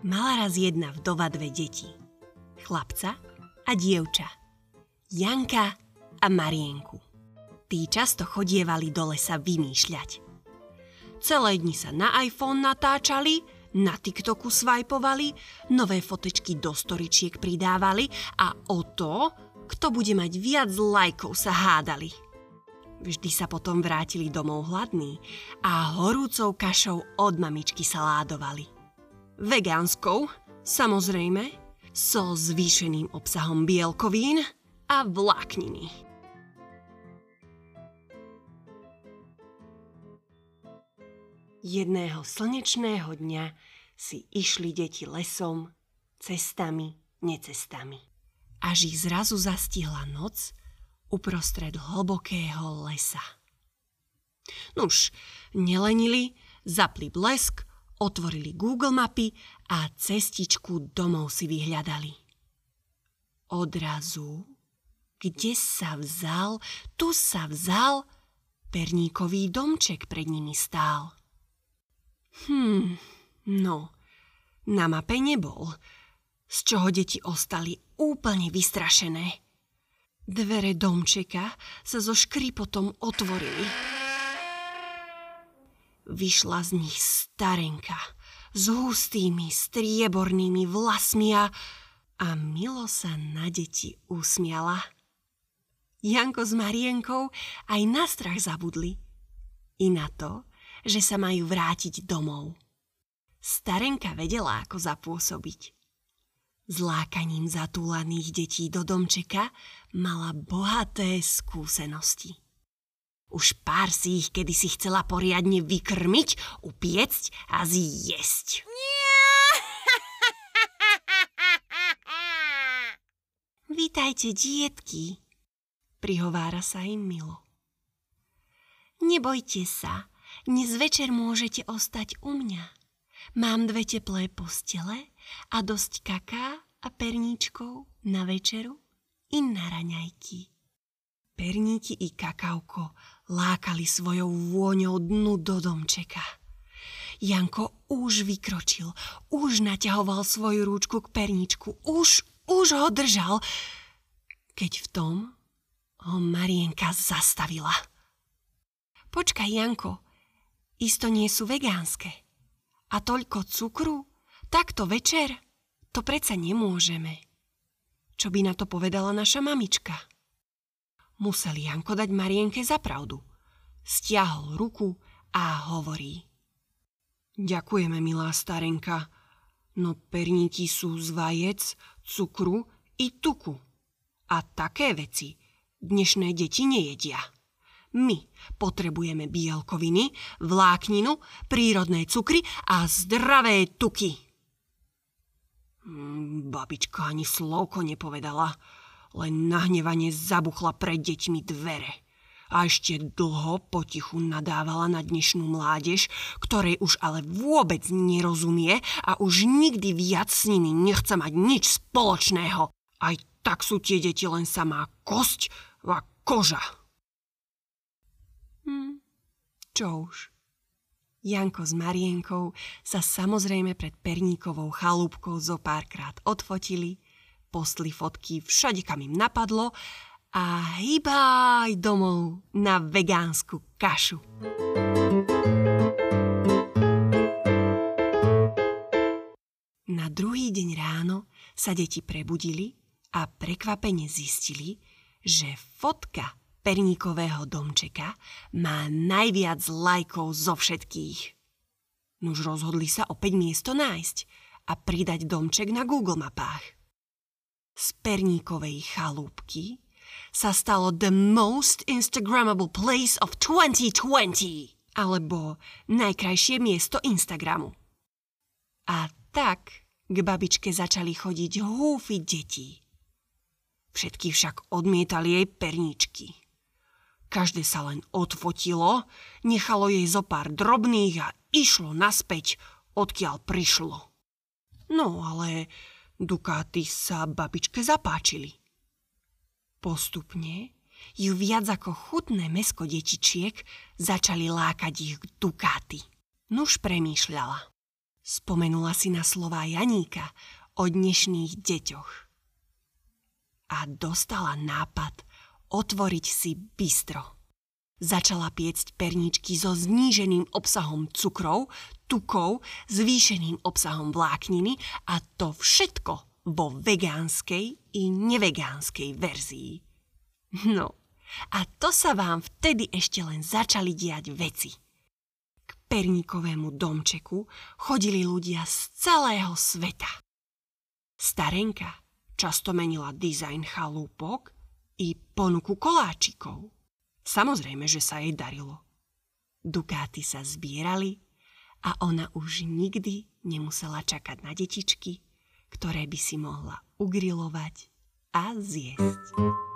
Mala raz jedna vdova dve deti. Chlapca a dievča. Janka a Marienku. Tí často chodievali do lesa vymýšľať. Celé dni sa na iPhone natáčali, na TikToku svajpovali, nové fotečky do storičiek pridávali a o to, kto bude mať viac lajkov sa hádali. Vždy sa potom vrátili domov hladní a horúcou kašou od mamičky sa ládovali vegánskou, samozrejme, so zvýšeným obsahom bielkovín a vlákniny. Jedného slnečného dňa si išli deti lesom, cestami, necestami. Až ich zrazu zastihla noc uprostred hlbokého lesa. Nuž, nelenili, zapli blesk, otvorili Google mapy a cestičku domov si vyhľadali. Odrazu, kde sa vzal, tu sa vzal, perníkový domček pred nimi stál. Hm, no, na mape nebol, z čoho deti ostali úplne vystrašené. Dvere domčeka sa so škripotom otvorili. Vyšla z nich starenka s hustými striebornými vlasmi a, a milo sa na deti usmiala. Janko s Marienkou aj na strach zabudli. I na to, že sa majú vrátiť domov. Starenka vedela, ako zapôsobiť. Zlákaním zatúlaných detí do domčeka mala bohaté skúsenosti. Už pár si ich kedysi chcela poriadne vykrmiť, upiecť a zjesť. Vítajte, dietky, prihovára sa im Milo. Nebojte sa, dnes večer môžete ostať u mňa. Mám dve teplé postele a dosť kaká a perníčkov na večeru i na raňajky. Perníky i kakauko lákali svojou vôňou dnu do domčeka. Janko už vykročil, už naťahoval svoju rúčku k perničku, už, už ho držal, keď v tom ho Marienka zastavila. Počkaj, Janko, isto nie sú vegánske. A toľko cukru? Takto večer? To predsa nemôžeme. Čo by na to povedala naša mamička? Musel Janko dať Marienke za pravdu. Stiahol ruku a hovorí. Ďakujeme, milá starenka, no perníky sú z vajec, cukru i tuku. A také veci dnešné deti nejedia. My potrebujeme bielkoviny, vlákninu, prírodné cukry a zdravé tuky. Mm, babička ani slovko nepovedala len nahnevanie zabuchla pred deťmi dvere. A ešte dlho potichu nadávala na dnešnú mládež, ktorej už ale vôbec nerozumie a už nikdy viac s nimi nechce mať nič spoločného. Aj tak sú tie deti len samá kosť a koža. Hm, čo už. Janko s Marienkou sa samozrejme pred Perníkovou chalúbkou zo párkrát odfotili – postli fotky všade, kam im napadlo a hýbaj domov na vegánsku kašu. Na druhý deň ráno sa deti prebudili a prekvapene zistili, že fotka perníkového domčeka má najviac lajkov zo všetkých. Nuž rozhodli sa opäť miesto nájsť a pridať domček na Google mapách z perníkovej chalúbky sa stalo the most Instagrammable place of 2020 alebo najkrajšie miesto Instagramu. A tak k babičke začali chodiť húfy detí. Všetky však odmietali jej perničky. Každé sa len odfotilo, nechalo jej zo pár drobných a išlo naspäť, odkiaľ prišlo. No ale Dukáty sa babičke zapáčili. Postupne ju viac ako chutné mesko detičiek začali lákať ich Dukáty. Nuž premýšľala. Spomenula si na slová Janíka o dnešných deťoch. A dostala nápad otvoriť si bistro. Začala piecť perničky so zníženým obsahom cukrov, tukov, zvýšeným obsahom vlákniny a to všetko vo vegánskej i nevegánskej verzii. No, a to sa vám vtedy ešte len začali diať veci. K perníkovému domčeku chodili ľudia z celého sveta. Starenka často menila dizajn chalúpok i ponuku koláčikov. Samozrejme, že sa jej darilo. Dukáty sa zbierali a ona už nikdy nemusela čakať na detičky, ktoré by si mohla ugrilovať a zjesť.